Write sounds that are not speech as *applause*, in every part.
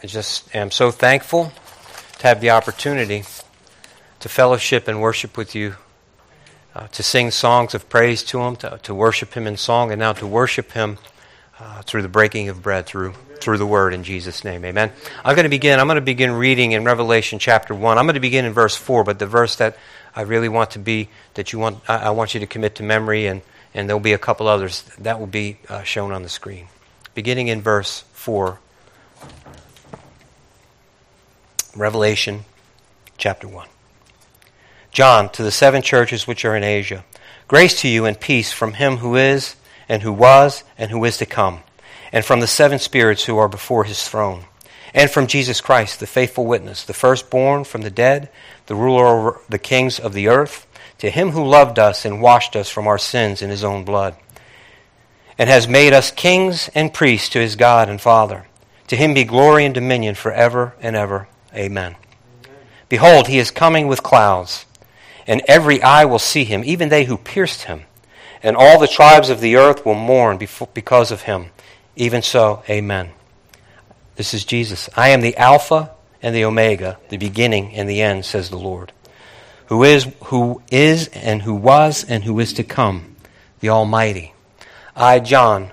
I just am so thankful to have the opportunity to fellowship and worship with you, uh, to sing songs of praise to Him, to, to, worship Him in song, and now to worship Him uh, through the breaking of bread, through, through the Word in Jesus' name. Amen. I'm going to begin. I'm going to begin reading in Revelation chapter 1. I'm going to begin in verse 4, but the verse that I really want to be, that you want, I, I want you to commit to memory, and, and there'll be a couple others that will be uh, shown on the screen. Beginning in verse 4 Revelation chapter 1. John, to the seven churches which are in Asia, grace to you and peace from him who is, and who was, and who is to come, and from the seven spirits who are before his throne, and from Jesus Christ, the faithful witness, the firstborn from the dead, the ruler over the kings of the earth, to him who loved us and washed us from our sins in his own blood, and has made us kings and priests to his God and Father. To him be glory and dominion forever and ever. Amen. Behold, he is coming with clouds, and every eye will see him, even they who pierced him. And all the tribes of the earth will mourn because of him. Even so, amen. This is Jesus. I am the Alpha and the Omega, the beginning and the end, says the Lord. Who is, who is, and who was, and who is to come, the Almighty. I, John,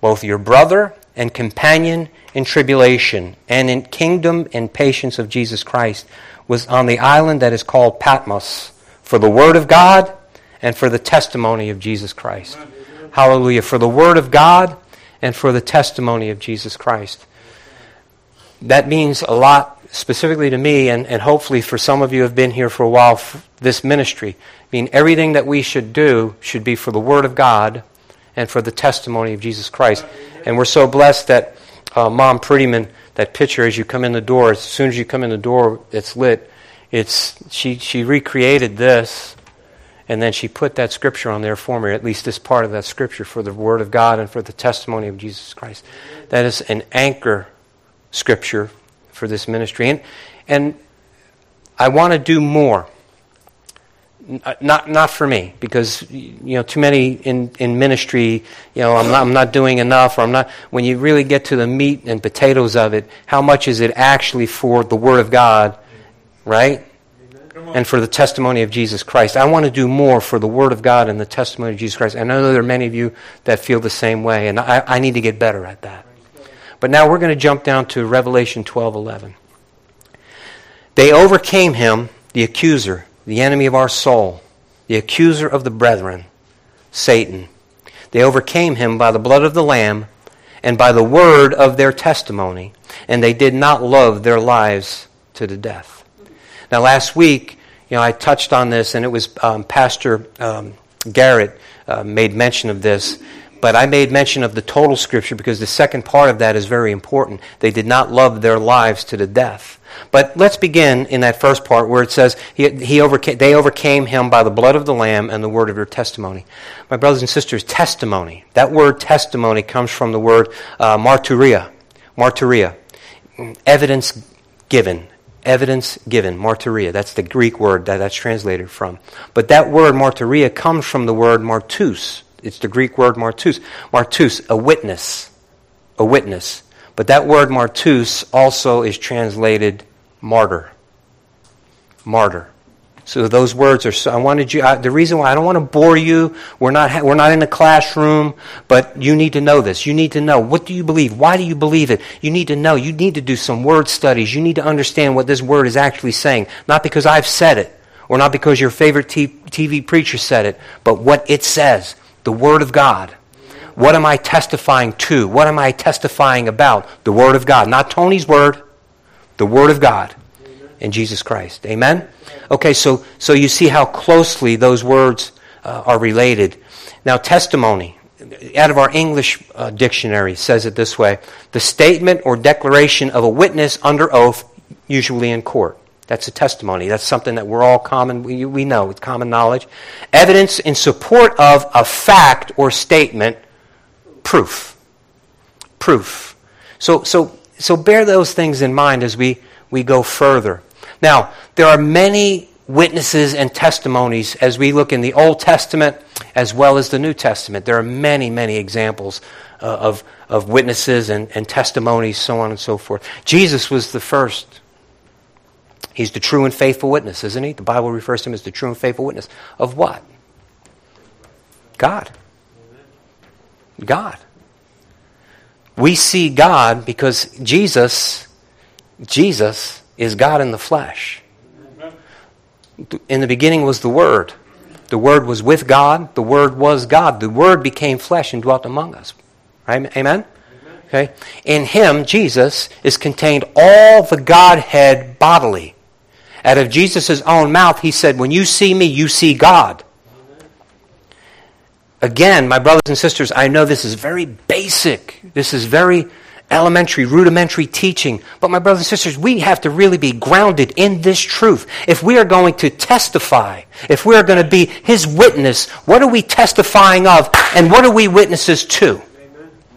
both your brother and companion in tribulation and in kingdom and patience of Jesus Christ was on the island that is called Patmos for the word of God and for the testimony of Jesus Christ. Hallelujah. For the word of God and for the testimony of Jesus Christ. That means a lot specifically to me and, and hopefully for some of you have been here for a while, this ministry. I mean, everything that we should do should be for the word of God and for the testimony of Jesus Christ. And we're so blessed that uh, Mom Prettyman, that picture as you come in the door, as soon as you come in the door, it's lit. It's she she recreated this, and then she put that scripture on there for me, at least this part of that scripture for the Word of God and for the testimony of Jesus Christ. That is an anchor scripture for this ministry, and and I want to do more. Not not for me because you know too many in, in ministry you know I'm not, I'm not doing enough or I'm not when you really get to the meat and potatoes of it how much is it actually for the word of God right? And for the testimony of Jesus Christ. I want to do more for the word of God and the testimony of Jesus Christ. And I know there are many of you that feel the same way and I, I need to get better at that. But now we're going to jump down to Revelation 12:11 they overcame him the accuser the enemy of our soul, the accuser of the brethren, Satan. They overcame him by the blood of the Lamb and by the word of their testimony, and they did not love their lives to the death. Now, last week, you know, I touched on this, and it was um, Pastor um, Garrett uh, made mention of this. But I made mention of the total scripture because the second part of that is very important. They did not love their lives to the death. But let's begin in that first part where it says he, he they overcame him by the blood of the Lamb and the word of your testimony. My brothers and sisters, testimony. That word testimony comes from the word uh, martyria. Martyria. Evidence given. Evidence given. Martyria. That's the Greek word that that's translated from. But that word martyria comes from the word martus. It's the Greek word martus. Martus, a witness. A witness. But that word martus also is translated martyr. Martyr. So those words are. So I wanted you. I, the reason why I don't want to bore you. We're not. We're not in the classroom. But you need to know this. You need to know what do you believe. Why do you believe it? You need to know. You need to do some word studies. You need to understand what this word is actually saying. Not because I've said it, or not because your favorite TV preacher said it, but what it says. The Word of God. What am I testifying to? What am I testifying about? The Word of God. Not Tony's Word, the Word of God in Jesus Christ. Amen? Okay, so, so you see how closely those words uh, are related. Now, testimony, out of our English uh, dictionary, says it this way the statement or declaration of a witness under oath, usually in court. That's a testimony. That's something that we're all common, we, we know, it's common knowledge. Evidence in support of a fact or statement proof. Proof. So, so, so bear those things in mind as we, we go further. Now, there are many witnesses and testimonies as we look in the Old Testament as well as the New Testament. There are many, many examples uh, of, of witnesses and, and testimonies, so on and so forth. Jesus was the first. He's the true and faithful witness, isn't he? The Bible refers to him as the true and faithful witness. Of what? God. God. We see God because Jesus, Jesus is God in the flesh. In the beginning was the Word. The Word was with God. The Word was God. The Word became flesh and dwelt among us. Right? Amen? Okay? In Him, Jesus, is contained all the Godhead bodily. Out of Jesus' own mouth, He said, When you see me, you see God. Again, my brothers and sisters, I know this is very basic. This is very elementary, rudimentary teaching. But my brothers and sisters, we have to really be grounded in this truth. If we are going to testify, if we are going to be His witness, what are we testifying of and what are we witnesses to?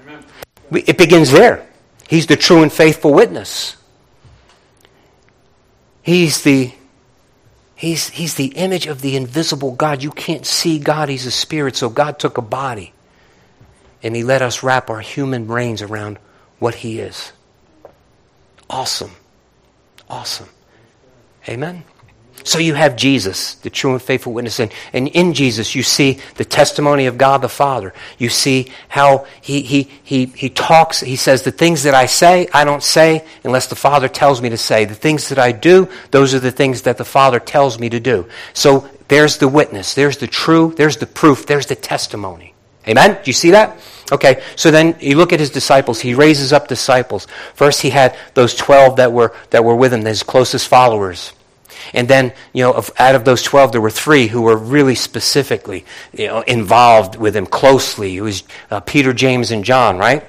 Amen. It begins there. He's the true and faithful witness. He's the He's, he's the image of the invisible God. You can't see God, He's a spirit. So God took a body and He let us wrap our human brains around what He is. Awesome. Awesome. Amen. So you have Jesus, the true and faithful witness. And, and in Jesus, you see the testimony of God the Father. You see how he, he, he, he talks. He says, The things that I say, I don't say unless the Father tells me to say. The things that I do, those are the things that the Father tells me to do. So there's the witness. There's the true. There's the proof. There's the testimony. Amen? Do you see that? Okay, so then you look at his disciples. He raises up disciples. First, he had those 12 that were, that were with him, his closest followers. And then, you know, of, out of those 12, there were three who were really specifically, you know, involved with him closely. It was uh, Peter, James, and John, right?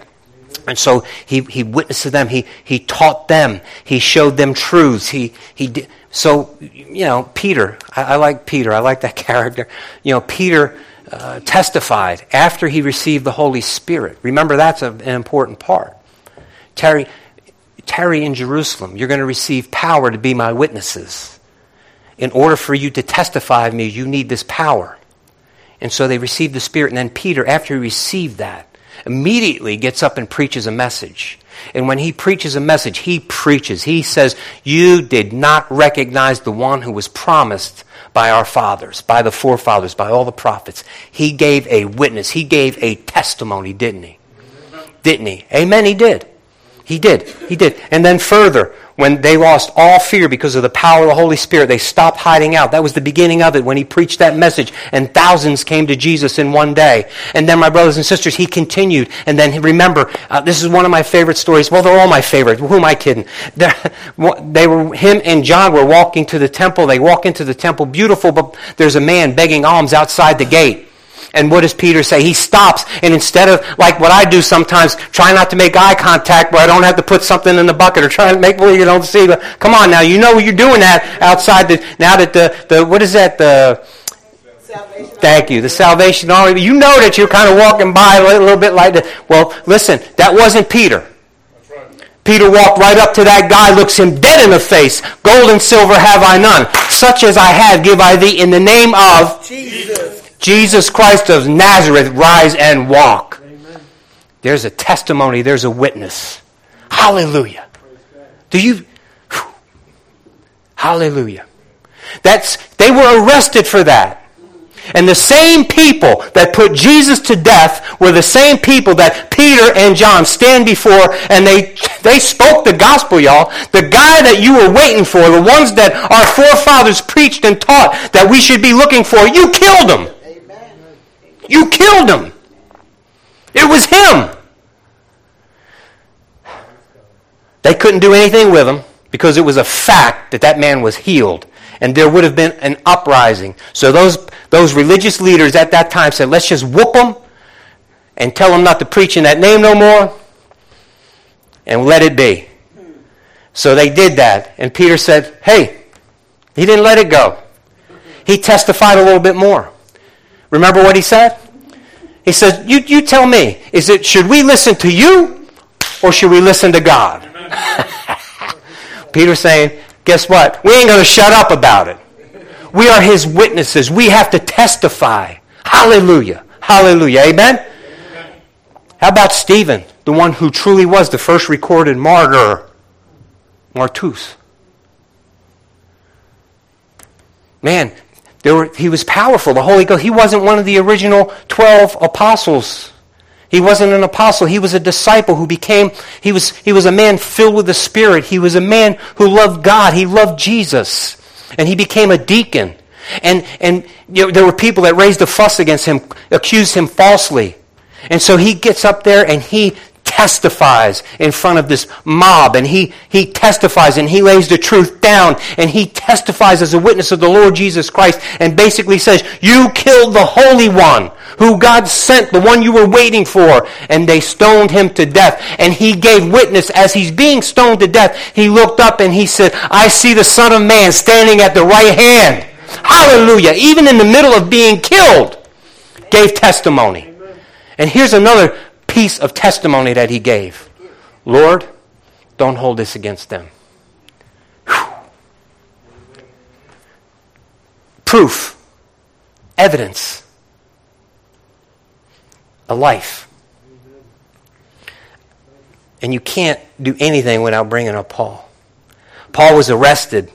And so he, he witnessed to them. He, he taught them. He showed them truths. He, he did. So, you know, Peter, I, I like Peter. I like that *laughs* character. You know, Peter uh, testified after he received the Holy Spirit. Remember, that's a, an important part. Terry, tarry in Jerusalem. You're going to receive power to be my witnesses in order for you to testify of me, you need this power. And so they received the Spirit. And then Peter, after he received that, immediately gets up and preaches a message. And when he preaches a message, he preaches. He says, You did not recognize the one who was promised by our fathers, by the forefathers, by all the prophets. He gave a witness. He gave a testimony, didn't he? Didn't he? Amen, he did. He did. He did. And then further, when they lost all fear because of the power of the Holy Spirit, they stopped hiding out. That was the beginning of it when he preached that message, and thousands came to Jesus in one day. And then, my brothers and sisters, he continued. And then remember, uh, this is one of my favorite stories. Well, they're all my favorite. Who am I kidding? *laughs* They're, they were him and John were walking to the temple. They walk into the temple, beautiful, but there's a man begging alms outside the gate. And what does Peter say? He stops, and instead of like what I do sometimes, try not to make eye contact where I don't have to put something in the bucket or try to make believe you don't see. But come on now, you know you're doing that outside the now that the the what is that the Salvation Thank you. The Salvation Army. You know that you're kind of walking by a little, bit like that. Well, listen, that wasn't Peter. Peter walked right up to that guy, looks him dead in the face. Gold and silver have I none. Such as I have give I thee in the name of Jesus. Jesus Christ of Nazareth, rise and walk. Amen. There's a testimony, there's a witness. Hallelujah. Do you? Whew. Hallelujah. That's, they were arrested for that. And the same people that put Jesus to death were the same people that Peter and John stand before and they, they spoke the gospel, y'all. The guy that you were waiting for, the ones that our forefathers preached and taught that we should be looking for, you killed them. You killed him. It was him. They couldn't do anything with him because it was a fact that that man was healed. And there would have been an uprising. So those, those religious leaders at that time said, let's just whoop them and tell them not to preach in that name no more and let it be. So they did that. And Peter said, hey, he didn't let it go. He testified a little bit more. Remember what he said? He says, you, you tell me, is it should we listen to you or should we listen to God? *laughs* Peter's saying, guess what? We ain't going to shut up about it. we are his witnesses. We have to testify. Hallelujah. Hallelujah. Amen? How about Stephen, the one who truly was the first recorded martyr? Martus. Man, were, he was powerful. The Holy Ghost. He wasn't one of the original 12 apostles. He wasn't an apostle. He was a disciple who became, he was, he was a man filled with the Spirit. He was a man who loved God. He loved Jesus. And he became a deacon. And, and you know, there were people that raised a fuss against him, accused him falsely. And so he gets up there and he testifies in front of this mob and he, he testifies and he lays the truth down and he testifies as a witness of the Lord Jesus Christ and basically says, You killed the Holy One who God sent, the one you were waiting for. And they stoned him to death. And he gave witness as he's being stoned to death. He looked up and he said, I see the Son of Man standing at the right hand. Hallelujah. Even in the middle of being killed, gave testimony. And here's another piece of testimony that he gave Lord, don't hold this against them. Whew. Proof, evidence, a life. And you can't do anything without bringing up Paul. Paul was arrested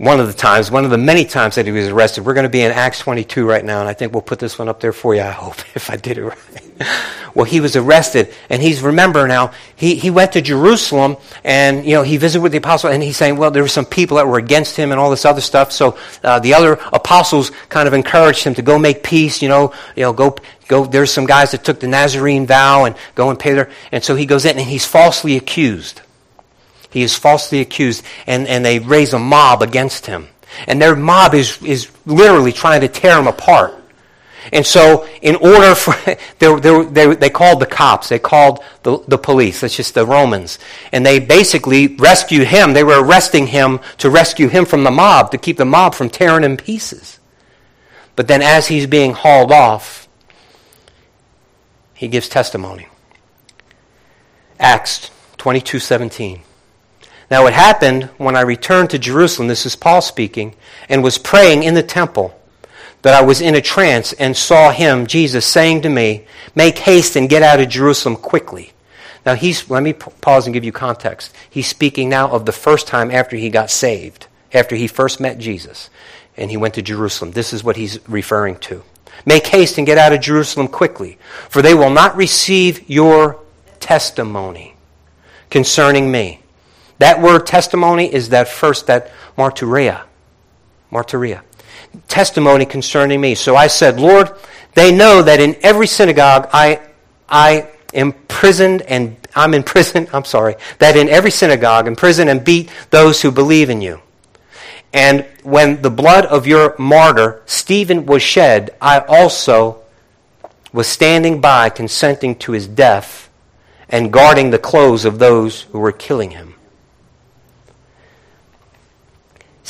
one of the times, one of the many times that he was arrested. We're going to be in Acts 22 right now, and I think we'll put this one up there for you, I hope, *laughs* if I did it right. well, he was arrested, and he's, remember now, he, he went to Jerusalem, and, you know, he visited with the apostles, and he's saying, well, there were some people that were against him and all this other stuff, so uh, the other apostles kind of encouraged him to go make peace, you know, you know, go, go, there's some guys that took the Nazarene vow and go and pay their, and so he goes in, and he's falsely accused. He is falsely accused, and, and they raise a mob against him. And their mob is, is literally trying to tear him apart. And so, in order for, *laughs* they, they, they, called the cops, they called the, the police, that's just the Romans. And they basically rescued him. They were arresting him to rescue him from the mob, to keep the mob from tearing him pieces. But then, as he's being hauled off, he gives testimony. Acts 22 17. Now, it happened when I returned to Jerusalem, this is Paul speaking, and was praying in the temple, that I was in a trance and saw him, Jesus, saying to me, Make haste and get out of Jerusalem quickly. Now, he's, let me pause and give you context. He's speaking now of the first time after he got saved, after he first met Jesus, and he went to Jerusalem. This is what he's referring to. Make haste and get out of Jerusalem quickly, for they will not receive your testimony concerning me. That word testimony is that first, that martyria. Martyria. Testimony concerning me. So I said, Lord, they know that in every synagogue I, I imprisoned and I'm in prison, *laughs* I'm sorry, that in every synagogue imprison and beat those who believe in you. And when the blood of your martyr, Stephen, was shed, I also was standing by, consenting to his death and guarding the clothes of those who were killing him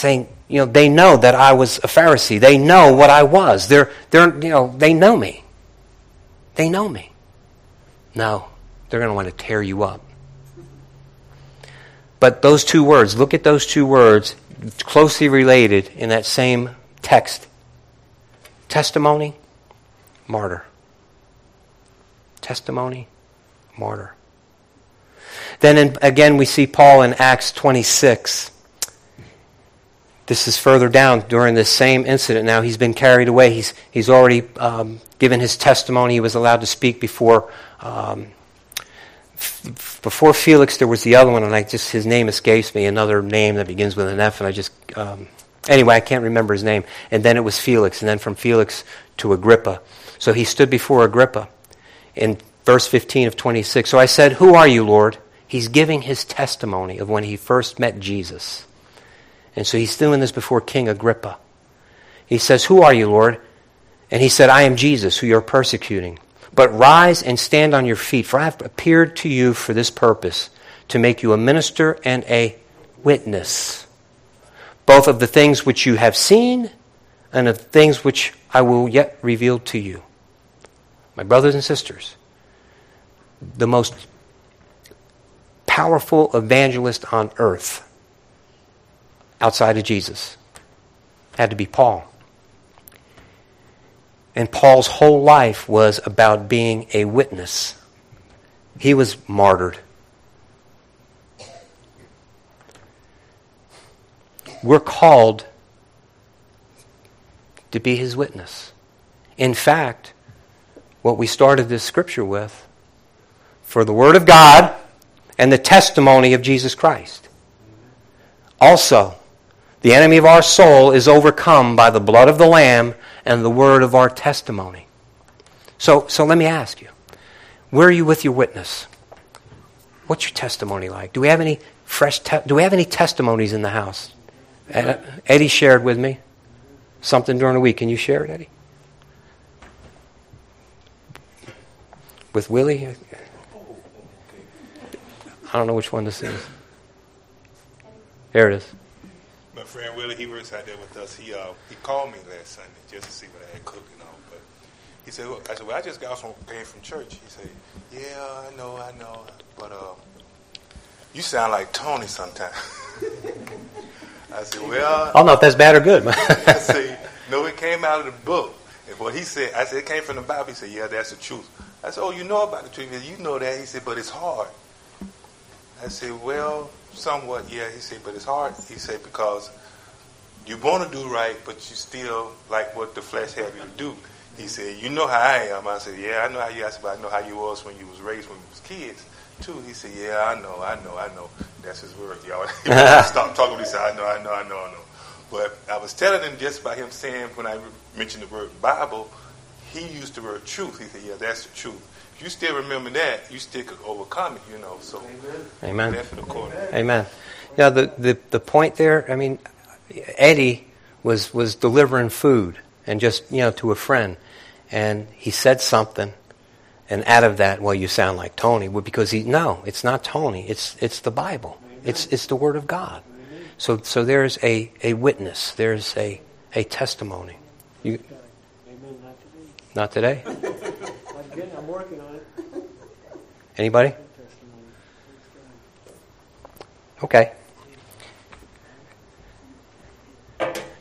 saying, you know, they know that I was a Pharisee. They know what I was. They're, they're, you know, they know me. They know me. No, they're going to want to tear you up. But those two words, look at those two words, closely related in that same text testimony, martyr. Testimony, martyr. Then in, again, we see Paul in Acts 26. This is further down during this same incident. Now he's been carried away. He's, he's already um, given his testimony. He was allowed to speak before. Um, f- before Felix, there was the other one, and I just his name escapes me. Another name that begins with an F, and I just um, anyway I can't remember his name. And then it was Felix, and then from Felix to Agrippa. So he stood before Agrippa in verse 15 of 26. So I said, "Who are you, Lord?" He's giving his testimony of when he first met Jesus. And so he's doing this before King Agrippa. He says, Who are you, Lord? And he said, I am Jesus, who you're persecuting. But rise and stand on your feet, for I have appeared to you for this purpose, to make you a minister and a witness, both of the things which you have seen and of things which I will yet reveal to you. My brothers and sisters, the most powerful evangelist on earth outside of Jesus It had to be Paul. And Paul's whole life was about being a witness. He was martyred. We're called to be his witness. In fact, what we started this scripture with for the Word of God and the testimony of Jesus Christ. Also, the enemy of our soul is overcome by the blood of the Lamb and the word of our testimony. So, so let me ask you where are you with your witness? What's your testimony like? Do we have any fresh te- do we have any testimonies in the house? Eh, Eddie shared with me something during the week. Can you share it, Eddie? With Willie? I don't know which one this is. There it is. Friend Willie, he works out there with us. He uh, he called me last Sunday just to see what I had cooked and all. But he said, well, I said, well, I just got some came from church. He said, yeah, I know, I know, but uh, you sound like Tony sometimes. *laughs* I said, well, I don't know if that's bad or good. *laughs* I said, no, it came out of the book. And what he said, I said, it came from the Bible. He said, yeah, that's the truth. I said, oh, you know about the truth? You know that. He said, but it's hard. I said, well, somewhat, yeah. He said, but it's hard. He said, because you want to do right, but you still like what the flesh have you to do. He said, you know how I am. I said, yeah, I know how you. I said, but I know how you was when you was raised when you was kids too. He said, yeah, I know, I know, I know. That's his word, y'all. *laughs* Stop talking. He said, I know, I know, I know, I know. But I was telling him just by him saying when I mentioned the word Bible, he used the word truth. He said, yeah, that's the truth. If you still remember that, you still could overcome it, you know. So, Amen. Amen. Yeah, the, the, the point there, I mean, Eddie was, was delivering food and just, you know, to a friend. And he said something. And out of that, well, you sound like Tony. Because he, no, it's not Tony. It's, it's the Bible. It's, it's the Word of God. So, so there's a, a witness. There's a, a testimony. You, not today? *laughs* I'm working on it. Anybody? Okay.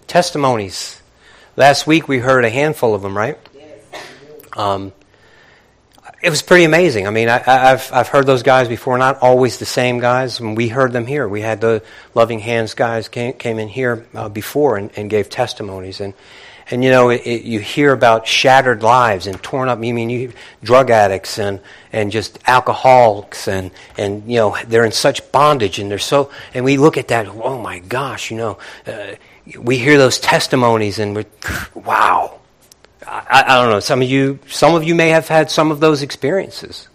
Testimonies. Last week we heard a handful of them, right? Um, it was pretty amazing. I mean, I, have I've heard those guys before, not always the same guys. And we heard them here. We had the Loving Hands guys came, came in here uh, before and, and, gave testimonies. And, and you know, it, it, you hear about shattered lives and torn up. You mean you drug addicts and, and just alcoholics and, and, you know, they're in such bondage and they're so, and we look at that, oh my gosh, you know, uh, we hear those testimonies and we're, wow I, I, don't know. Some of you, some of you may have had some of those experiences.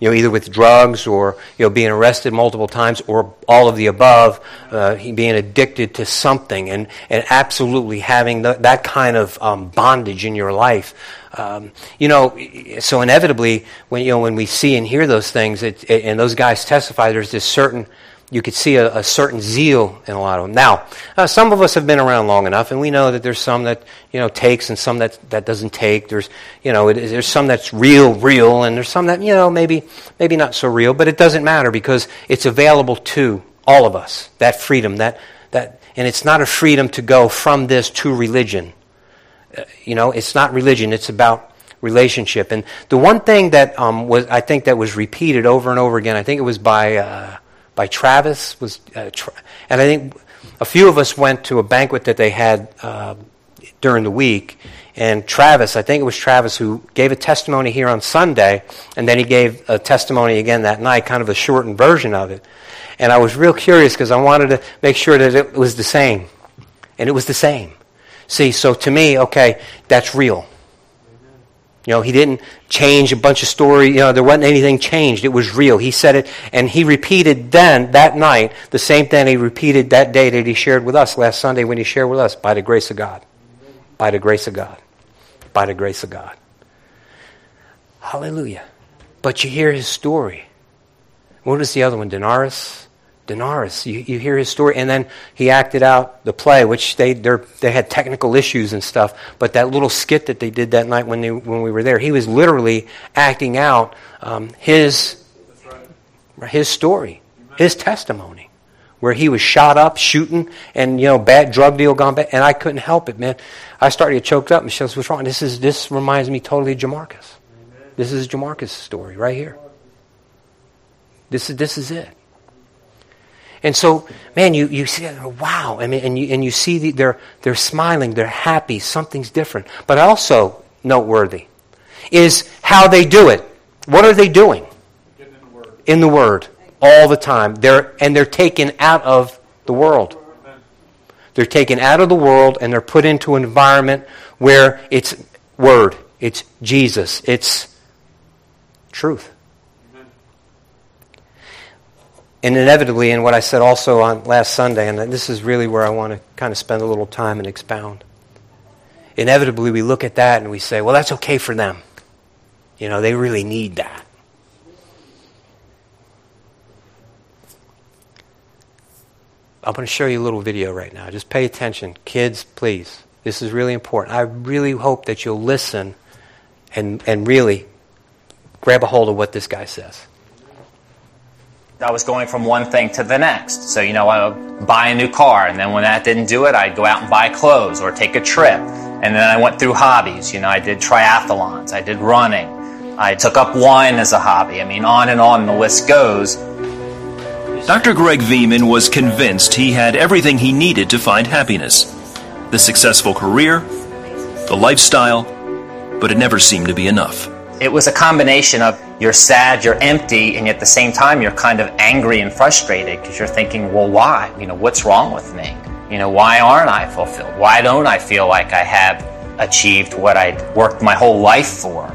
You know, either with drugs or you know being arrested multiple times, or all of the above, uh, being addicted to something, and and absolutely having the, that kind of um, bondage in your life. Um, you know, so inevitably, when you know when we see and hear those things, it, it, and those guys testify, there's this certain you could see a, a, certain zeal in a lot of them. Now, uh, some of us have been around long enough, and we know that there's some that you know takes and some that that doesn't take. There's you know it, there's some that's real, real, and there's some that you know maybe maybe not so real. But it doesn't matter because it's available to all of us. That freedom, that that, and it's not a freedom to go from this to religion. Uh, you know, it's not religion. It's about relationship. And the one thing that um, was I think that was repeated over and over again. I think it was by. Uh, by Travis was, uh, tra- and I think a few of us went to a banquet that they had uh, during the week. And Travis, I think it was Travis who gave a testimony here on Sunday, and then he gave a testimony again that night, kind of a shortened version of it. And I was real curious because I wanted to make sure that it was the same. And it was the same. See, so to me, okay, that's real. You know, he didn't change a bunch of story. You know, there wasn't anything changed. It was real. He said it, and he repeated then, that night, the same thing he repeated that day that he shared with us last Sunday when he shared with us, by the grace of God. By the grace of God. By the grace of God. Hallelujah. But you hear his story. What is the other one? Denarius? Denarius. You, you hear his story, and then he acted out the play, which they they had technical issues and stuff. But that little skit that they did that night when they, when we were there, he was literally acting out um, his his story, his testimony. where he was shot up shooting and you know bad drug deal gone bad and I couldn't help it man I started to choke up goes what's wrong this is this reminds me totally of Jamarcus this is Jamarcus' story right here this is this is it and so man you you see wow I mean and you and you see the, they're they're smiling they're happy something's different but also noteworthy is how they do it what are they doing in the Word. in the Word all the time. They're, and they're taken out of the world. They're taken out of the world and they're put into an environment where it's Word, it's Jesus, it's truth. And inevitably, and what I said also on last Sunday, and this is really where I want to kind of spend a little time and expound. Inevitably, we look at that and we say, well, that's okay for them. You know, they really need that. I'm going to show you a little video right now. Just pay attention. Kids, please. This is really important. I really hope that you'll listen and, and really grab a hold of what this guy says. I was going from one thing to the next. So, you know, I would buy a new car, and then when that didn't do it, I'd go out and buy clothes or take a trip. And then I went through hobbies. You know, I did triathlons, I did running, I took up wine as a hobby. I mean, on and on the list goes. Dr. Greg Viehman was convinced he had everything he needed to find happiness the successful career, the lifestyle, but it never seemed to be enough. It was a combination of you're sad, you're empty, and yet at the same time you're kind of angry and frustrated because you're thinking, well, why? You know, what's wrong with me? You know, why aren't I fulfilled? Why don't I feel like I have achieved what I worked my whole life for?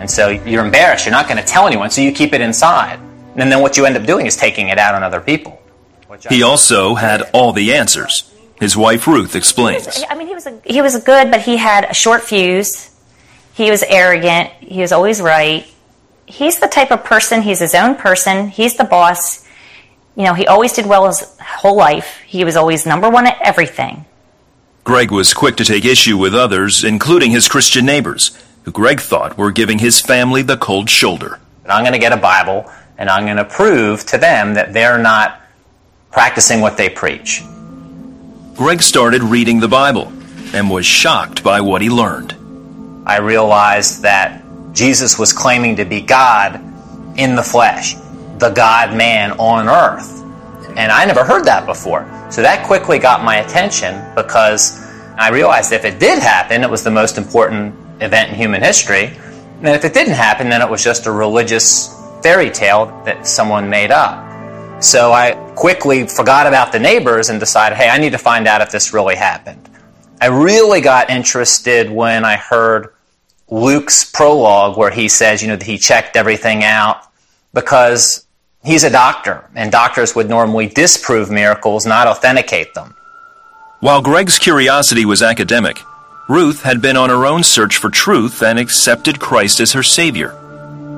And so you're embarrassed. You're not going to tell anyone, so you keep it inside. And then what you end up doing is taking it out on other people. He also had all the answers. His wife Ruth explains. I mean, he was a, he was good, but he had a short fuse. He was arrogant. He was always right. He's the type of person. He's his own person. He's the boss. You know, he always did well his whole life. He was always number one at everything. Greg was quick to take issue with others, including his Christian neighbors, who Greg thought were giving his family the cold shoulder. And I'm going to get a Bible and I'm going to prove to them that they're not practicing what they preach. Greg started reading the Bible and was shocked by what he learned. I realized that Jesus was claiming to be God in the flesh, the God man on earth. And I never heard that before. So that quickly got my attention because I realized if it did happen, it was the most important event in human history. And if it didn't happen, then it was just a religious fairy tale that someone made up. So I quickly forgot about the neighbors and decided, hey, I need to find out if this really happened. I really got interested when I heard Luke's prologue where he says, you know, that he checked everything out because he's a doctor and doctors would normally disprove miracles, not authenticate them. While Greg's curiosity was academic, Ruth had been on her own search for truth and accepted Christ as her Savior.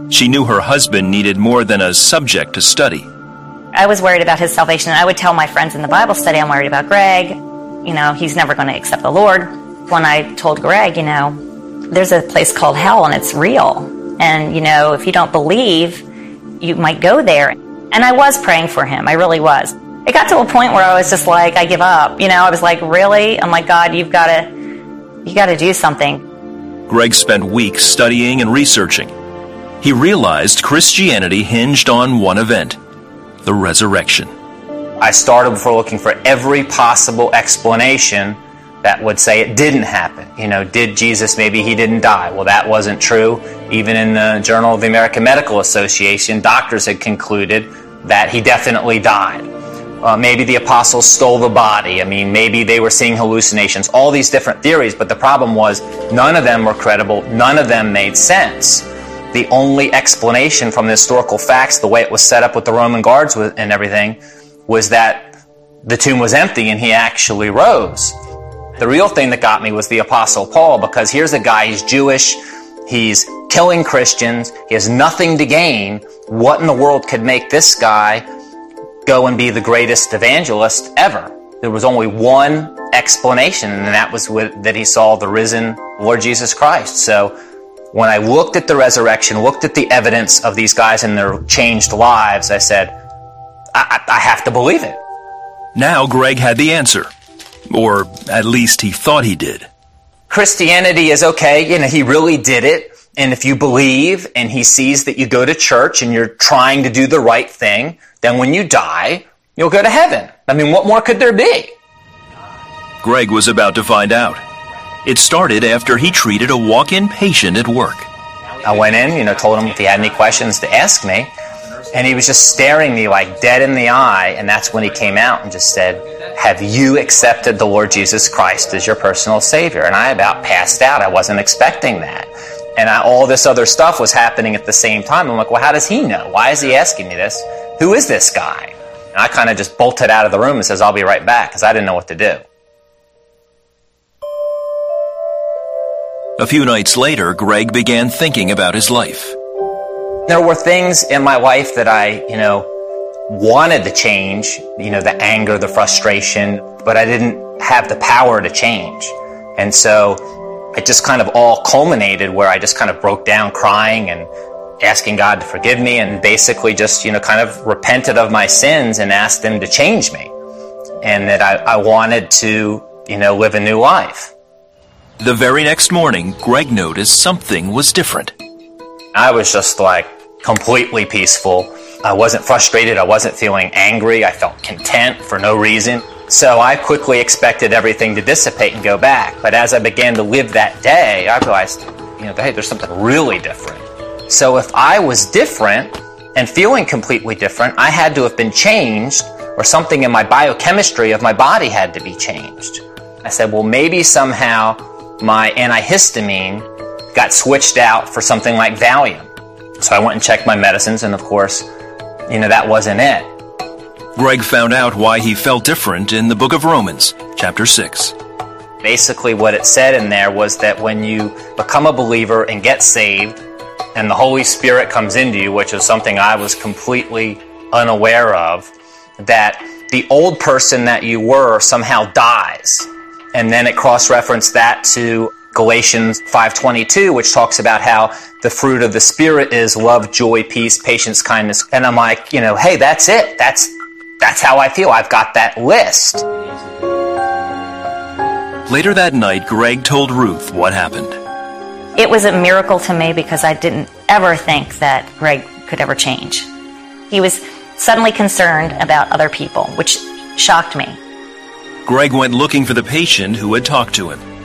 She knew her husband needed more than a subject to study. I was worried about his salvation. I would tell my friends in the Bible study, I'm worried about Greg. You know, he's never going to accept the Lord. When I told Greg, you know, there's a place called hell and it's real. And, you know, if you don't believe, you might go there. And I was praying for him. I really was. It got to a point where I was just like, I give up. You know, I was like, really? I'm like, God, you've got to, you got to do something. Greg spent weeks studying and researching. He realized Christianity hinged on one event the resurrection. I started for looking for every possible explanation that would say it didn't happen. You know, did Jesus, maybe he didn't die? Well, that wasn't true. Even in the Journal of the American Medical Association, doctors had concluded that he definitely died. Uh, maybe the apostles stole the body. I mean, maybe they were seeing hallucinations. All these different theories, but the problem was none of them were credible. None of them made sense. The only explanation from the historical facts, the way it was set up with the Roman guards and everything, was that the tomb was empty and he actually rose. The real thing that got me was the Apostle Paul because here's a guy, he's Jewish, he's killing Christians, he has nothing to gain. What in the world could make this guy go and be the greatest evangelist ever? There was only one explanation, and that was with, that he saw the risen Lord Jesus Christ. So when I looked at the resurrection, looked at the evidence of these guys and their changed lives, I said, I, I have to believe it. Now Greg had the answer. Or at least he thought he did. Christianity is okay, you know, he really did it. And if you believe and he sees that you go to church and you're trying to do the right thing, then when you die, you'll go to heaven. I mean, what more could there be? Greg was about to find out. It started after he treated a walk in patient at work. I went in, you know, told him if he had any questions to ask me. And he was just staring me like dead in the eye. And that's when he came out and just said, Have you accepted the Lord Jesus Christ as your personal Savior? And I about passed out. I wasn't expecting that. And I, all this other stuff was happening at the same time. I'm like, Well, how does he know? Why is he asking me this? Who is this guy? And I kind of just bolted out of the room and says, I'll be right back because I didn't know what to do. A few nights later, Greg began thinking about his life. There were things in my life that I, you know, wanted to change, you know, the anger, the frustration, but I didn't have the power to change. And so it just kind of all culminated where I just kind of broke down crying and asking God to forgive me and basically just, you know, kind of repented of my sins and asked Him to change me. And that I, I wanted to, you know, live a new life. The very next morning, Greg noticed something was different. I was just like, completely peaceful. I wasn't frustrated. I wasn't feeling angry. I felt content for no reason. So I quickly expected everything to dissipate and go back. But as I began to live that day, I realized, you know, hey, there's something really different. So if I was different and feeling completely different, I had to have been changed or something in my biochemistry of my body had to be changed. I said, well, maybe somehow my antihistamine got switched out for something like Valium. So I went and checked my medicines, and of course, you know, that wasn't it. Greg found out why he felt different in the book of Romans, chapter 6. Basically, what it said in there was that when you become a believer and get saved, and the Holy Spirit comes into you, which is something I was completely unaware of, that the old person that you were somehow dies. And then it cross referenced that to Galatians 5:22 which talks about how the fruit of the spirit is love, joy, peace, patience, kindness. And I'm like, you know, hey, that's it. That's that's how I feel. I've got that list. Later that night, Greg told Ruth what happened. It was a miracle to me because I didn't ever think that Greg could ever change. He was suddenly concerned about other people, which shocked me. Greg went looking for the patient who had talked to him.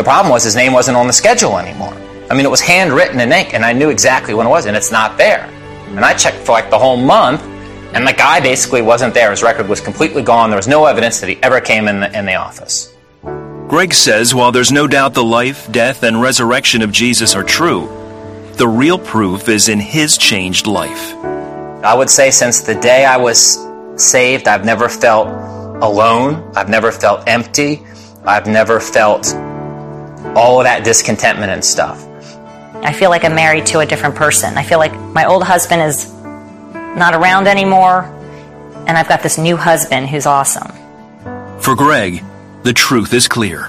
The problem was his name wasn't on the schedule anymore. I mean, it was handwritten in ink, and I knew exactly when it was, and it's not there. And I checked for like the whole month, and the guy basically wasn't there. His record was completely gone. There was no evidence that he ever came in the, in the office. Greg says while there's no doubt the life, death, and resurrection of Jesus are true, the real proof is in his changed life. I would say since the day I was saved, I've never felt alone. I've never felt empty. I've never felt all of that discontentment and stuff. I feel like I'm married to a different person. I feel like my old husband is not around anymore, and I've got this new husband who's awesome. For Greg, the truth is clear.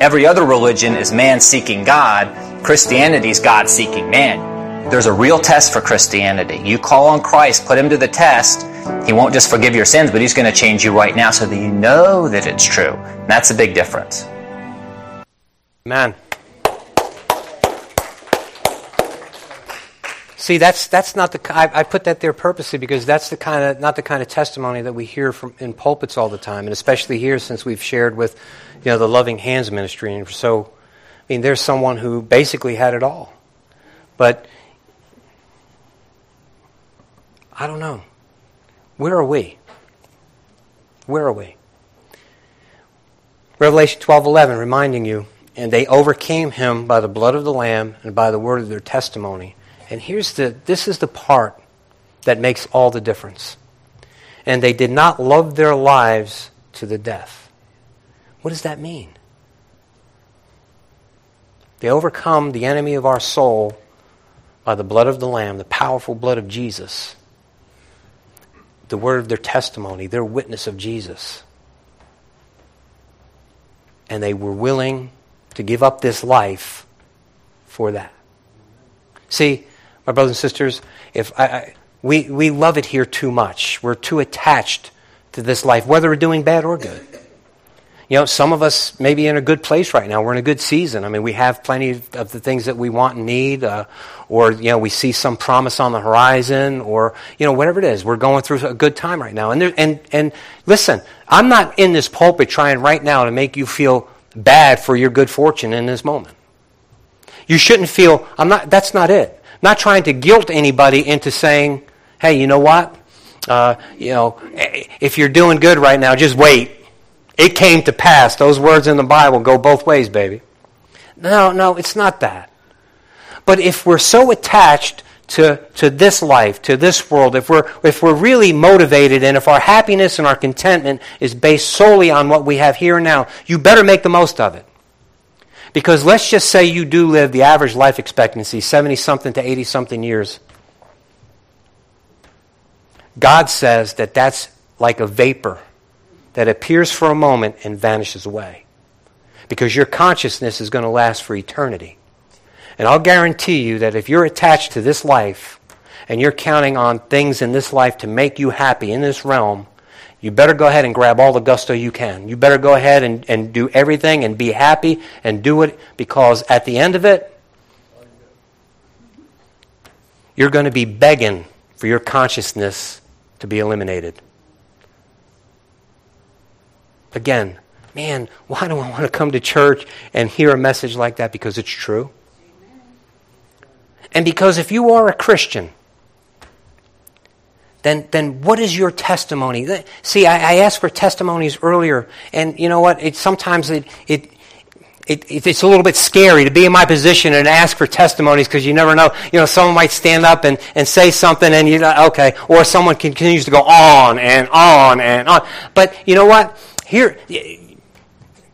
Every other religion is man seeking God, Christianity is God seeking man. There's a real test for Christianity. You call on Christ, put him to the test, he won't just forgive your sins, but he's going to change you right now so that you know that it's true. And that's a big difference. Man. See, that's that's not the. I, I, put that there purposely because that's the kind of not the kind of testimony that we hear from in pulpits all the time, and especially here since we've shared with, you know, the Loving Hands ministry, and so, I mean, there's someone who basically had it all, but I don't know. Where are we? Where are we? Revelation twelve eleven, reminding you and they overcame him by the blood of the lamb and by the word of their testimony. And here's the this is the part that makes all the difference. And they did not love their lives to the death. What does that mean? They overcome the enemy of our soul by the blood of the lamb the powerful blood of jesus the word of their testimony their witness of jesus. And they were willing to give up this life for that. See, my brothers and sisters, if I, I, we, we love it here too much. We're too attached to this life, whether we're doing bad or good. You know, some of us may be in a good place right now. We're in a good season. I mean, we have plenty of the things that we want and need, uh, or, you know, we see some promise on the horizon, or, you know, whatever it is. We're going through a good time right now. And, there, and, and listen, I'm not in this pulpit trying right now to make you feel bad for your good fortune in this moment. You shouldn't feel, I'm not, that's not it. Not trying to guilt anybody into saying, hey, you know what? Uh, you know, if you're doing good right now, just wait. It came to pass. Those words in the Bible go both ways, baby. No, no, it's not that. But if we're so attached to, to this life, to this world, if we're, if we're really motivated and if our happiness and our contentment is based solely on what we have here and now, you better make the most of it. Because let's just say you do live the average life expectancy, 70 something to 80 something years. God says that that's like a vapor that appears for a moment and vanishes away. Because your consciousness is going to last for eternity. And I'll guarantee you that if you're attached to this life and you're counting on things in this life to make you happy in this realm, you better go ahead and grab all the gusto you can. You better go ahead and, and do everything and be happy and do it because at the end of it, you're going to be begging for your consciousness to be eliminated. Again, man, why do I want to come to church and hear a message like that? Because it's true. And because if you are a Christian, then, then what is your testimony? See, I, I asked for testimonies earlier, and you know what? It, sometimes it, it, it, it's a little bit scary to be in my position and ask for testimonies because you never know. You know, someone might stand up and, and say something and you okay, or someone continues to go on and on and on. But you know what? Here,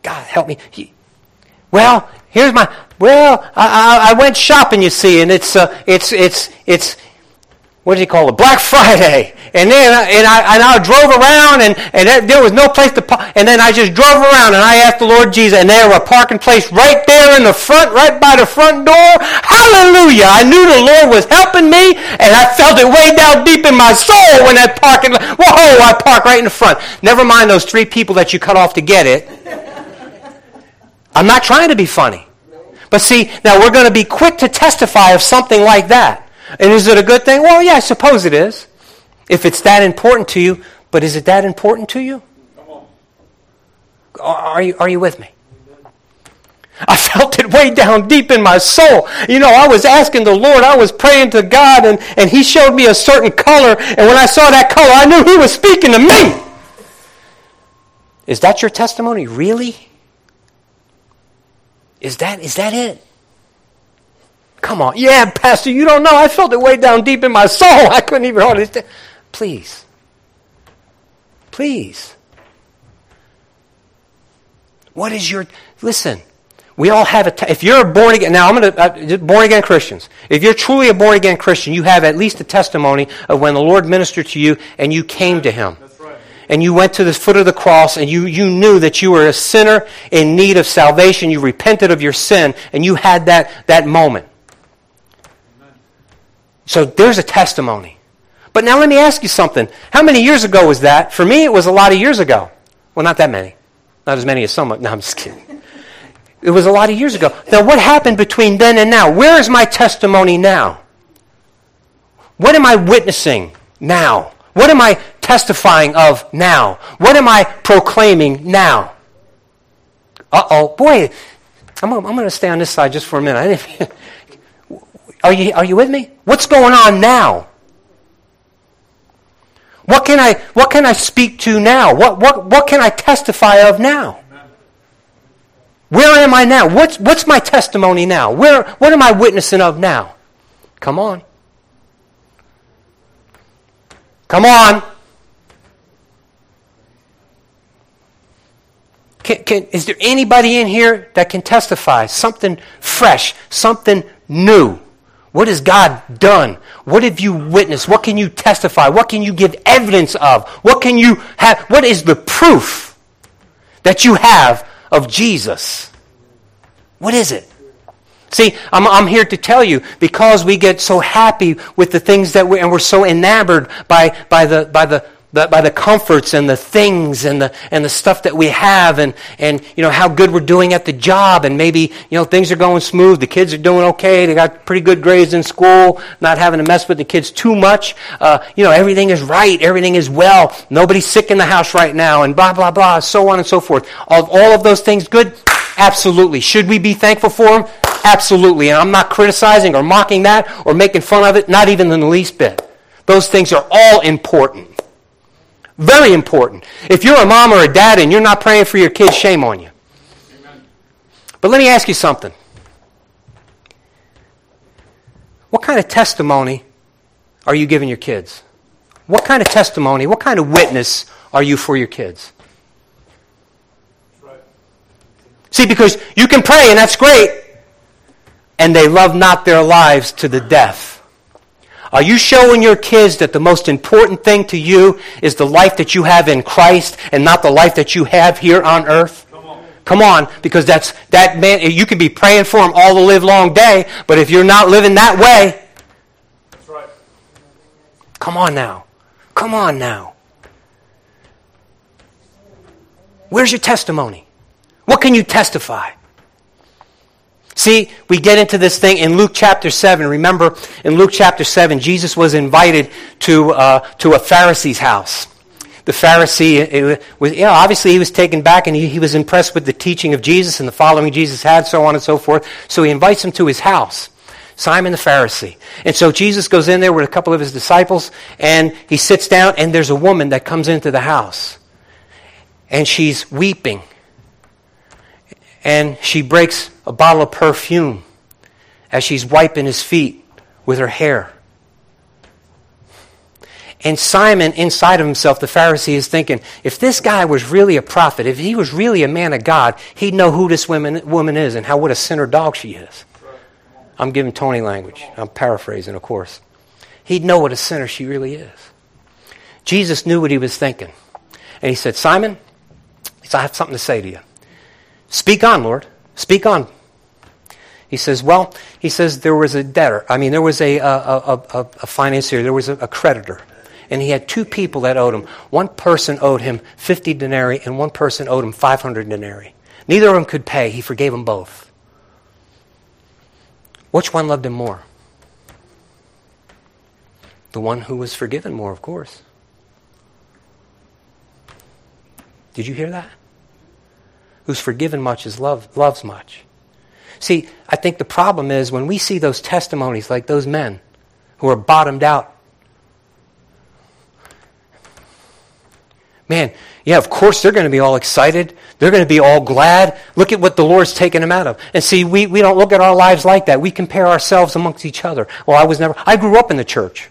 God help me. Well, here's my. Well, I, I, I went shopping, you see, and it's uh, it's it's it's what do you call it? Black *laughs* Friday. And then and I, and I drove around and, and there was no place to park. And then I just drove around and I asked the Lord Jesus, and there was a parking place right there in the front, right by the front door. Hallelujah. I knew the Lord was helping me and I felt it way down deep in my soul when that parking whoa, I parked right in the front. Never mind those three people that you cut off to get it. I'm not trying to be funny. But see, now we're going to be quick to testify of something like that. And is it a good thing? Well, yeah, I suppose it is. If it's that important to you, but is it that important to you? Are you, are you with me? I *laughs* felt it way down deep in my soul. You know, I was asking the Lord, I was praying to God, and, and He showed me a certain color, and when I saw that color, I knew He was speaking to me. Is that your testimony? Really? Is that, is that it? Come on. Yeah, Pastor, you don't know. I felt it way down deep in my soul. *laughs* I couldn't even understand. Please. Please. What is your. Listen. We all have a. T- if you're a born again. Now, I'm going to. Uh, born again Christians. If you're truly a born again Christian, you have at least a testimony of when the Lord ministered to you and you came to Him and you went to the foot of the cross and you, you knew that you were a sinner in need of salvation, you repented of your sin, and you had that, that moment. So there's a testimony. But now let me ask you something. How many years ago was that? For me, it was a lot of years ago. Well, not that many. Not as many as some. No, I'm just kidding. It was a lot of years ago. Now, what happened between then and now? Where is my testimony now? What am I witnessing now? What am I testifying of now? What am I proclaiming now? Uh oh, boy, I'm, I'm going to stay on this side just for a minute. *laughs* Are you, are you with me? What's going on now? What can I, what can I speak to now? What, what, what can I testify of now? Where am I now? What's, what's my testimony now? Where, what am I witnessing of now? Come on. Come on. Can, can, is there anybody in here that can testify something fresh, something new? What has God done? What have you witnessed? What can you testify? What can you give evidence of? What can you have? What is the proof that you have of Jesus? What is it? See, I'm, I'm here to tell you because we get so happy with the things that we, and we're so enamored by, by, the, by the, the, by the comforts and the things and the, and the stuff that we have and, and, you know, how good we're doing at the job and maybe, you know, things are going smooth. The kids are doing okay. They got pretty good grades in school, not having to mess with the kids too much. Uh, you know, everything is right. Everything is well. Nobody's sick in the house right now and blah, blah, blah, so on and so forth. All, all of those things good? Absolutely. Should we be thankful for them? Absolutely. And I'm not criticizing or mocking that or making fun of it, not even in the least bit. Those things are all important. Very important. If you're a mom or a dad and you're not praying for your kids, shame on you. Amen. But let me ask you something. What kind of testimony are you giving your kids? What kind of testimony, what kind of witness are you for your kids? Right. See, because you can pray and that's great, and they love not their lives to the death. Are you showing your kids that the most important thing to you is the life that you have in Christ and not the life that you have here on earth? Come on, Come on because that's that man. You can be praying for him all the live long day, but if you're not living that way, that's right. Come on now, come on now. Where's your testimony? What can you testify? See, we get into this thing in Luke chapter 7. Remember, in Luke chapter 7, Jesus was invited to, uh, to a Pharisee's house. The Pharisee, was, you know, obviously he was taken back and he, he was impressed with the teaching of Jesus and the following Jesus had, so on and so forth. So he invites him to his house. Simon the Pharisee. And so Jesus goes in there with a couple of his disciples and he sits down and there's a woman that comes into the house. And she's weeping. And she breaks a bottle of perfume as she's wiping his feet with her hair. And Simon, inside of himself, the Pharisee, is thinking, if this guy was really a prophet, if he was really a man of God, he'd know who this woman, woman is and how what a sinner dog she is. I'm giving Tony language. I'm paraphrasing, of course. He'd know what a sinner she really is. Jesus knew what he was thinking. And he said, Simon, I have something to say to you. Speak on, Lord. Speak on. He says, well, he says there was a debtor. I mean, there was a, a, a, a financier, there was a, a creditor. And he had two people that owed him. One person owed him 50 denarii, and one person owed him 500 denarii. Neither of them could pay. He forgave them both. Which one loved him more? The one who was forgiven more, of course. Did you hear that? Who's forgiven much is love, loves much. See, I think the problem is when we see those testimonies like those men who are bottomed out. Man, yeah, of course they're going to be all excited. They're going to be all glad. Look at what the Lord's taken them out of. And see, we, we don't look at our lives like that. We compare ourselves amongst each other. Well, I was never, I grew up in the church.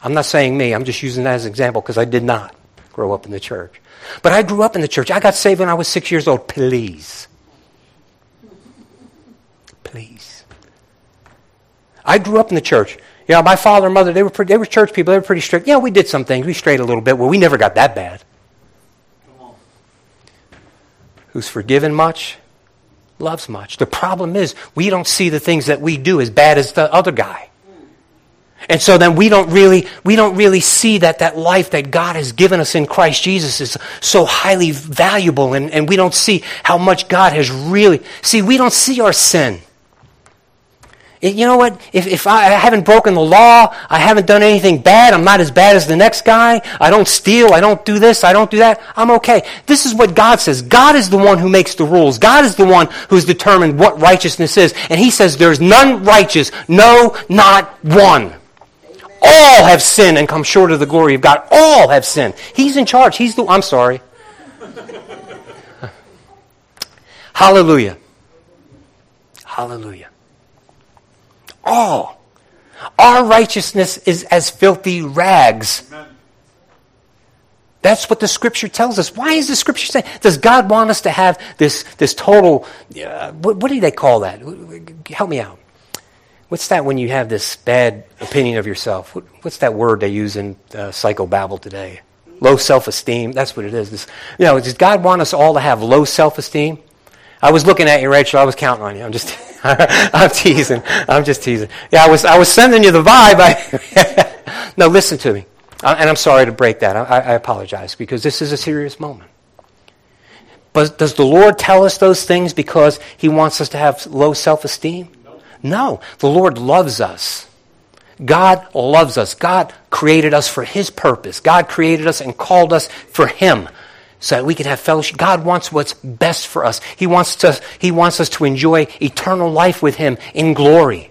I'm not saying me, I'm just using that as an example because I did not grow up in the church. But I grew up in the church. I got saved when I was six years old. Please. Please. I grew up in the church. Yeah, my father and mother, they were, pretty, they were church people. They were pretty strict. Yeah, we did some things. We strayed a little bit. Well, we never got that bad. Who's forgiven much, loves much. The problem is, we don't see the things that we do as bad as the other guy. And so then we don't really, we don't really see that that life that God has given us in Christ Jesus is so highly valuable and, and we don't see how much God has really, see, we don't see our sin. You know what? If, if I, I haven't broken the law, I haven't done anything bad, I'm not as bad as the next guy, I don't steal, I don't do this, I don't do that, I'm okay. This is what God says. God is the one who makes the rules. God is the one who's determined what righteousness is. And He says there's none righteous, no, not one. All have sinned and come short of the glory of God. All have sinned. He's in charge. He's the. I'm sorry. *laughs* Hallelujah. Hallelujah. All. Our righteousness is as filthy rags. That's what the scripture tells us. Why is the scripture saying? Does God want us to have this, this total, uh, what, what do they call that? Help me out. What's that when you have this bad opinion of yourself? What, what's that word they use in uh, psychobabble today? Low self-esteem. That's what it is. This, you know, does God want us all to have low self-esteem? I was looking at you, Rachel. I was counting on you. I'm just, *laughs* I'm teasing. I'm just teasing. Yeah, I was, I was sending you the vibe. I, *laughs* no, listen to me. Uh, and I'm sorry to break that. I, I apologize because this is a serious moment. But does the Lord tell us those things because He wants us to have low self esteem? No. The Lord loves us. God loves us. God created us for His purpose. God created us and called us for Him so that we could have fellowship. God wants what's best for us. He wants, to, he wants us to enjoy eternal life with Him in glory.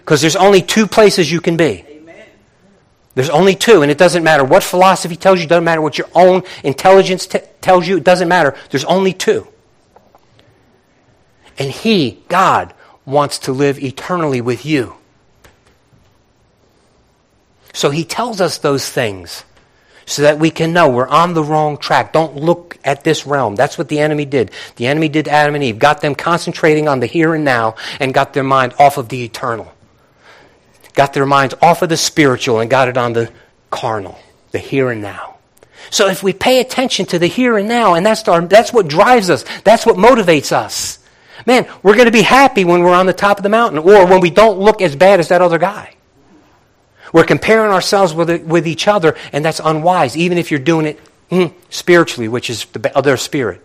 Because there's only two places you can be. There's only two, and it doesn't matter what philosophy tells you, it doesn't matter what your own intelligence t- tells you, it doesn't matter. There's only two. And He, God, wants to live eternally with you. So He tells us those things so that we can know we're on the wrong track. Don't look at this realm. That's what the enemy did. The enemy did Adam and Eve, got them concentrating on the here and now and got their mind off of the eternal. Got their minds off of the spiritual and got it on the carnal, the here and now. So if we pay attention to the here and now, and that's, our, that's what drives us, that's what motivates us. Man, we're going to be happy when we're on the top of the mountain or when we don't look as bad as that other guy. We're comparing ourselves with, with each other, and that's unwise, even if you're doing it mm, spiritually, which is the other spirit.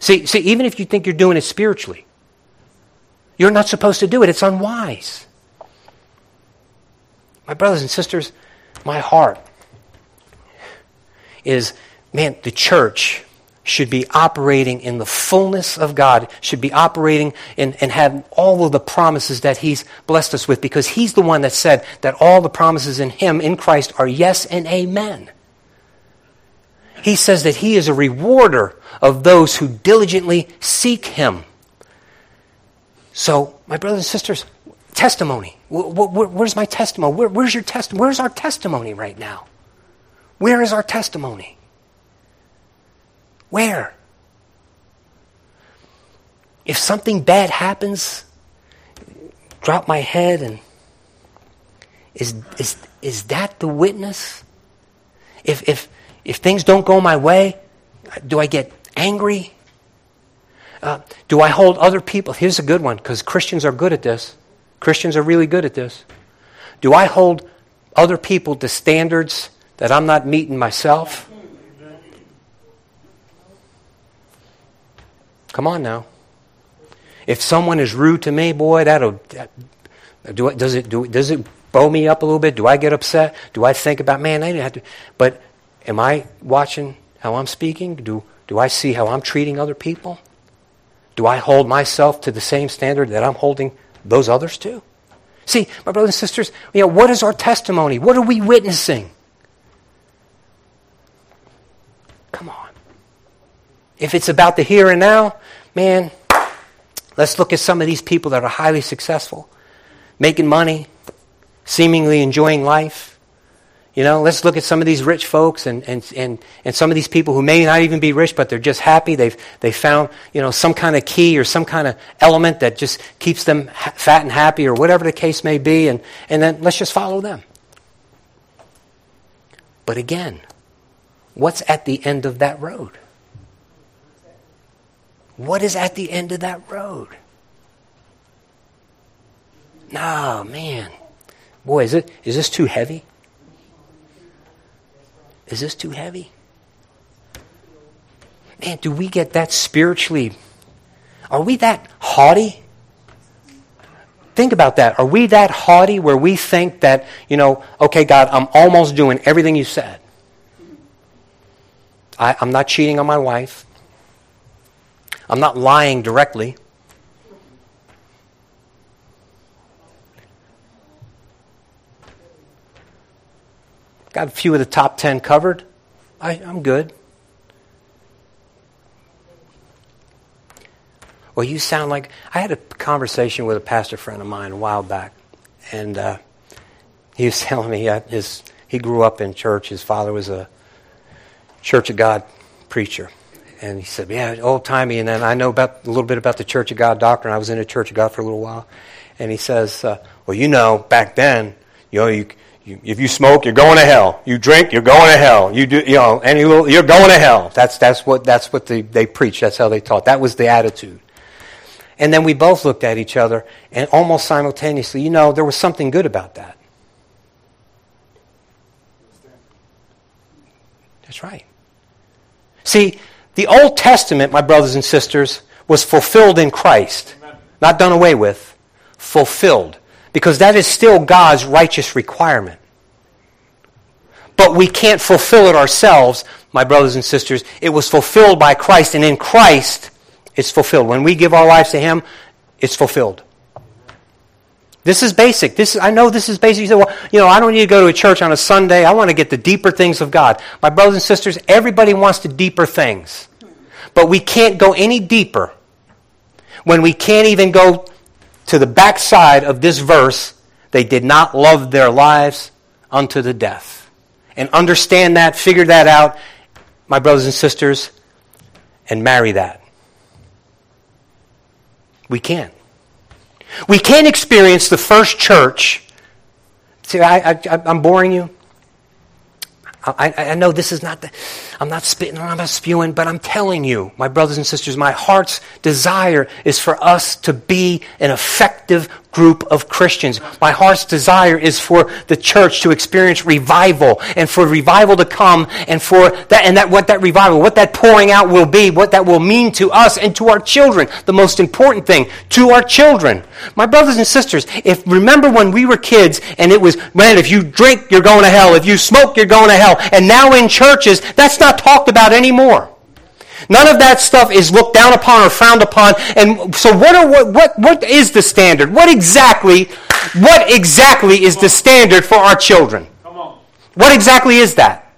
See, see, even if you think you're doing it spiritually, you're not supposed to do it. It's unwise. My brothers and sisters, my heart is, man, the church should be operating in the fullness of God, should be operating in, and have all of the promises that He's blessed us with, because He's the one that said that all the promises in Him, in Christ, are yes and amen. He says that He is a rewarder of those who diligently seek Him. So, my brothers and sisters, testimony. Where's my testimony? Where's your testimony? Where's our testimony right now? Where is our testimony? Where? If something bad happens, drop my head and is, is, is that the witness? If, if, if things don't go my way, do I get angry? Uh, do I hold other people? Here's a good one because Christians are good at this. Christians are really good at this. Do I hold other people to standards that I'm not meeting myself? Come on now. If someone is rude to me, boy, that'll that, do it, does it do does it bow me up a little bit? Do I get upset? Do I think about man? I didn't have to. But am I watching how I'm speaking? Do do I see how I'm treating other people? Do I hold myself to the same standard that I'm holding those others to? See, my brothers and sisters, you know, what is our testimony? What are we witnessing? Come on. If it's about the here and now, man, let's look at some of these people that are highly successful, making money, seemingly enjoying life. You know, let's look at some of these rich folks and, and, and, and some of these people who may not even be rich, but they're just happy. They've, they found, you know, some kind of key or some kind of element that just keeps them fat and happy or whatever the case may be. And, and then let's just follow them. But again, what's at the end of that road? What is at the end of that road? No, man. Boy, is it is this too heavy? Is this too heavy? Man, do we get that spiritually? Are we that haughty? Think about that. Are we that haughty where we think that, you know, okay, God, I'm almost doing everything you said? I, am not cheating on my wife. I'm not lying directly. Got a few of the top 10 covered. I, I'm good. Well, you sound like. I had a conversation with a pastor friend of mine a while back, and uh, he was *laughs* telling me uh, his, he grew up in church. His father was a Church of God preacher. And he said, Yeah, old timey. And then I know about a little bit about the Church of God doctrine. I was in the Church of God for a little while. And he says, uh, Well, you know, back then, you know, you, you, if you smoke, you're going to hell. You drink, you're going to hell. You do, you know, any little, you're going to hell. That's, that's what, that's what they, they preach. That's how they taught. That was the attitude. And then we both looked at each other and almost simultaneously, you know, there was something good about that. That's right. See, the Old Testament, my brothers and sisters, was fulfilled in Christ. Not done away with, fulfilled. Because that is still God's righteous requirement. But we can't fulfill it ourselves, my brothers and sisters. It was fulfilled by Christ, and in Christ, it's fulfilled. When we give our lives to Him, it's fulfilled. This is basic. This is, I know this is basic. You say, well, you know, I don't need to go to a church on a Sunday. I want to get the deeper things of God. My brothers and sisters, everybody wants the deeper things. But we can't go any deeper when we can't even go to the backside of this verse. They did not love their lives unto the death. And understand that, figure that out, my brothers and sisters, and marry that. We can't. We can't experience the first church. See, I, I, I'm boring you. I, I, know this is not the, I'm not spitting, I'm not spewing, but I'm telling you, my brothers and sisters, my heart's desire is for us to be an effective group of Christians. My heart's desire is for the church to experience revival and for revival to come and for that, and that, what that revival, what that pouring out will be, what that will mean to us and to our children. The most important thing, to our children. My brothers and sisters, if remember when we were kids and it was, man, if you drink, you're going to hell. If you smoke, you're going to hell. And now in churches, that's not talked about anymore. None of that stuff is looked down upon or frowned upon. And so what, are, what, what, what is the standard? What exactly, what exactly is the standard for our children? What exactly is that?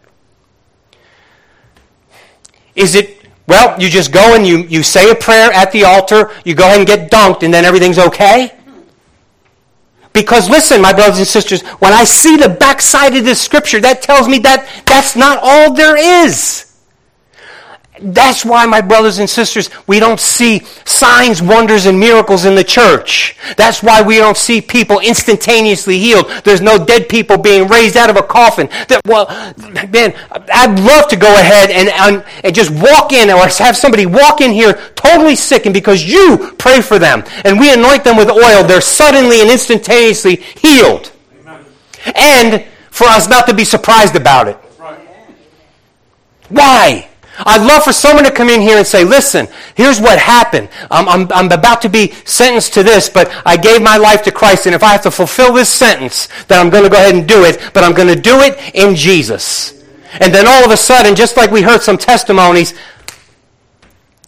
Is it, well, you just go and you, you say a prayer at the altar, you go ahead and get dunked, and then everything's okay? Because listen, my brothers and sisters, when I see the backside of this scripture, that tells me that that's not all there is. That's why, my brothers and sisters, we don't see signs, wonders, and miracles in the church. That's why we don't see people instantaneously healed. There's no dead people being raised out of a coffin. That, well, man, I'd love to go ahead and, and, and just walk in or have somebody walk in here totally sick, and because you pray for them and we anoint them with oil, they're suddenly and instantaneously healed. And for us not to be surprised about it. Why? I'd love for someone to come in here and say, listen, here's what happened. I'm, I'm, I'm about to be sentenced to this, but I gave my life to Christ, and if I have to fulfill this sentence, then I'm going to go ahead and do it, but I'm going to do it in Jesus. And then all of a sudden, just like we heard some testimonies,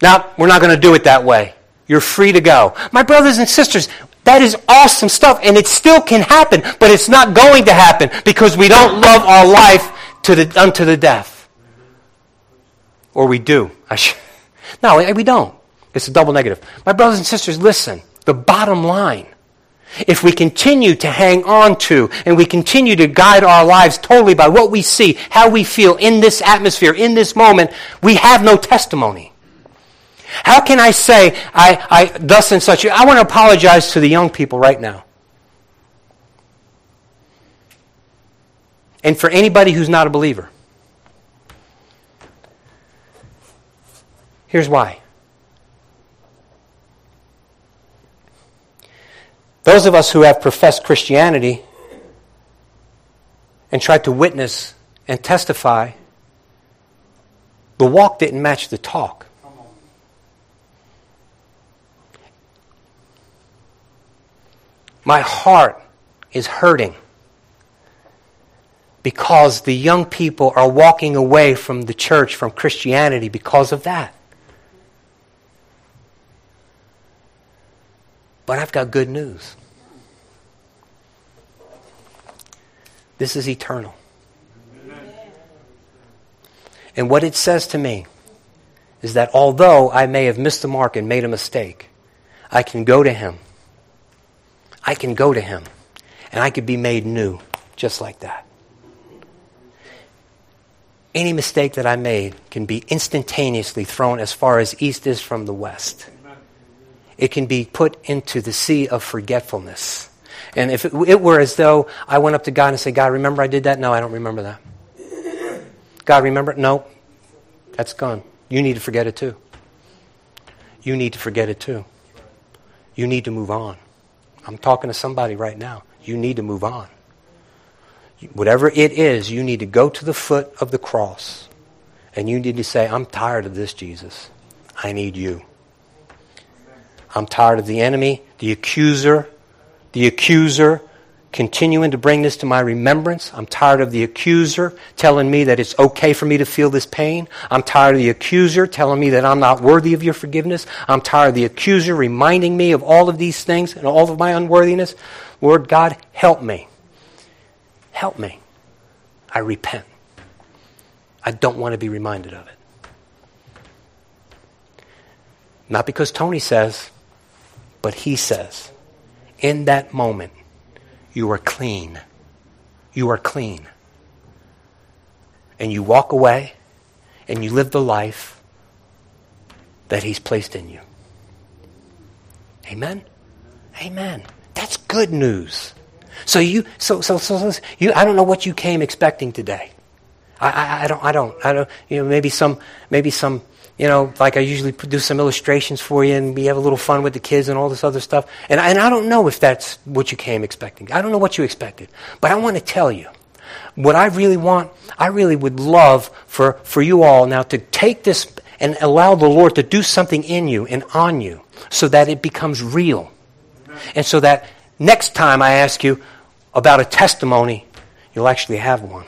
now we're not going to do it that way. You're free to go. My brothers and sisters, that is awesome stuff, and it still can happen, but it's not going to happen because we don't love our life to the, unto the death. Or we do. *laughs* No, we don't. It's a double negative. My brothers and sisters, listen. The bottom line if we continue to hang on to and we continue to guide our lives totally by what we see, how we feel in this atmosphere, in this moment, we have no testimony. How can I say, I, I thus and such? I want to apologize to the young people right now. And for anybody who's not a believer. Here's why. Those of us who have professed Christianity and tried to witness and testify, the walk didn't match the talk. My heart is hurting because the young people are walking away from the church, from Christianity, because of that. But I've got good news. This is eternal. And what it says to me is that although I may have missed the mark and made a mistake, I can go to Him. I can go to Him. And I could be made new just like that. Any mistake that I made can be instantaneously thrown as far as east is from the west it can be put into the sea of forgetfulness. And if it, it, were as though I went up to God and said, God, remember I did that? No, I don't remember that. God, remember? No, that's gone. You need to forget it too. You need to forget it too. You need to move on. I'm talking to somebody right now. You need to move on. Whatever it is, you need to go to the foot of the cross And you need to say, I'm tired of this, Jesus. I need you. I'm tired of the enemy, the accuser, the accuser continuing to bring this to my remembrance. I'm tired of the accuser telling me that it's okay for me to feel this pain. I'm tired of the accuser telling me that I'm not worthy of your forgiveness. I'm tired of the accuser reminding me of all of these things and all of my unworthiness. Lord God, help me. Help me. I repent. I don't want to be reminded of it. Not because Tony says, but he says. In that moment, you are clean. You are clean. And you walk away and you live the life that He's placed in you. Amen? Amen. That's good news. So you, so, so, so, so you, I don't know what you came expecting today. I, I, I don't, I don't, I don't, you know, maybe some, maybe some you know, like I usually do some illustrations for you and we have a little fun with the kids and all this other stuff. And, and I don't know if that's what you came expecting. I don't know what you expected. But I want to tell you, what I really want, I really would love for, for you all now to take this and allow the Lord to do something in you and on you so that it becomes real. And so that next time I ask you about a testimony, you'll actually have one.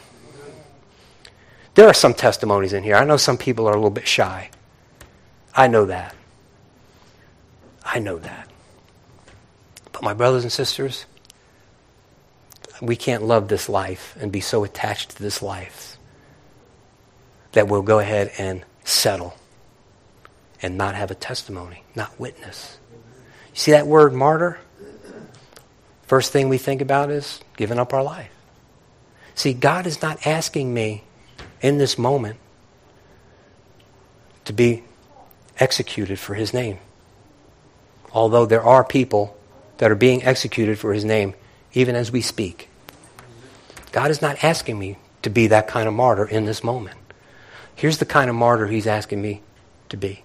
There are some testimonies in here. I know some people are a little bit shy. I know that. I know that. But my brothers and sisters, we can't love this life and be so attached to this life that we'll go ahead and settle and not have a testimony, not witness. You see that word martyr? First thing we think about is giving up our life. See, God is not asking me in this moment to be executed for his name. Although there are people that are being executed for his name even as we speak. God is not asking me to be that kind of martyr in this moment. Here's the kind of martyr he's asking me to be.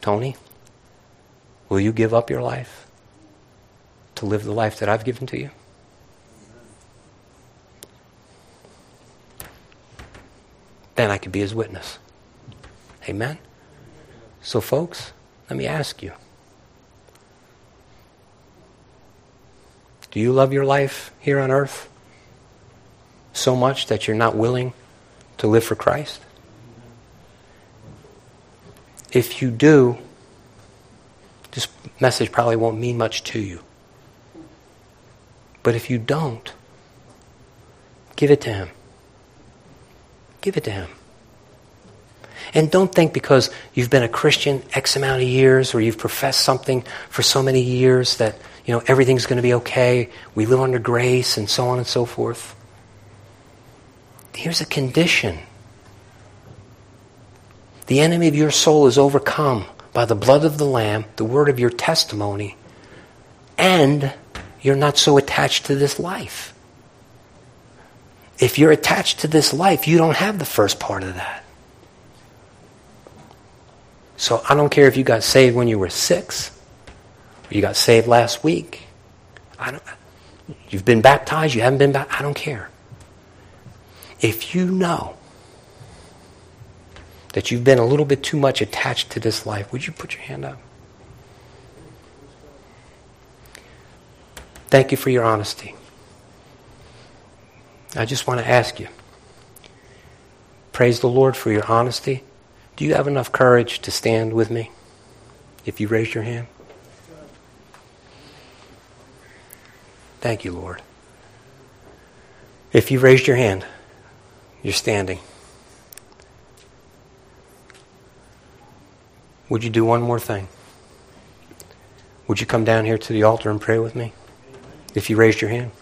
Tony, will you give up your life to live the life that I've given to you? Then I could be his witness. Amen? So, folks, let me ask you Do you love your life here on earth so much that you're not willing to live for Christ? If you do, this message probably won't mean much to you. But if you don't, give it to Him. Give it to Him. And don't think because you've been a Christian X amount of years or you've professed something for so many years that, you know, everything's going to be okay. We live under grace and so on and so forth. Here's a condition. The enemy of your soul is overcome by the blood of the Lamb, the word of your testimony, and you're not so attached to this life. If you're attached to this life, you don't have the first part of that. So I don't care if you got saved when you were six, or you got saved last week. I don't, you've been baptized, you haven't been baptized, I don't care. If you know that you've been a little bit too much attached to this life, would you put your hand up? Thank you for your honesty. I just want to ask you praise the Lord for your honesty. Do you have enough courage to stand with me if you raise your hand? Thank you, Lord. If you raised your hand, you're standing. Would you do one more thing? Would you come down here to the altar and pray with me? If you raised your hand?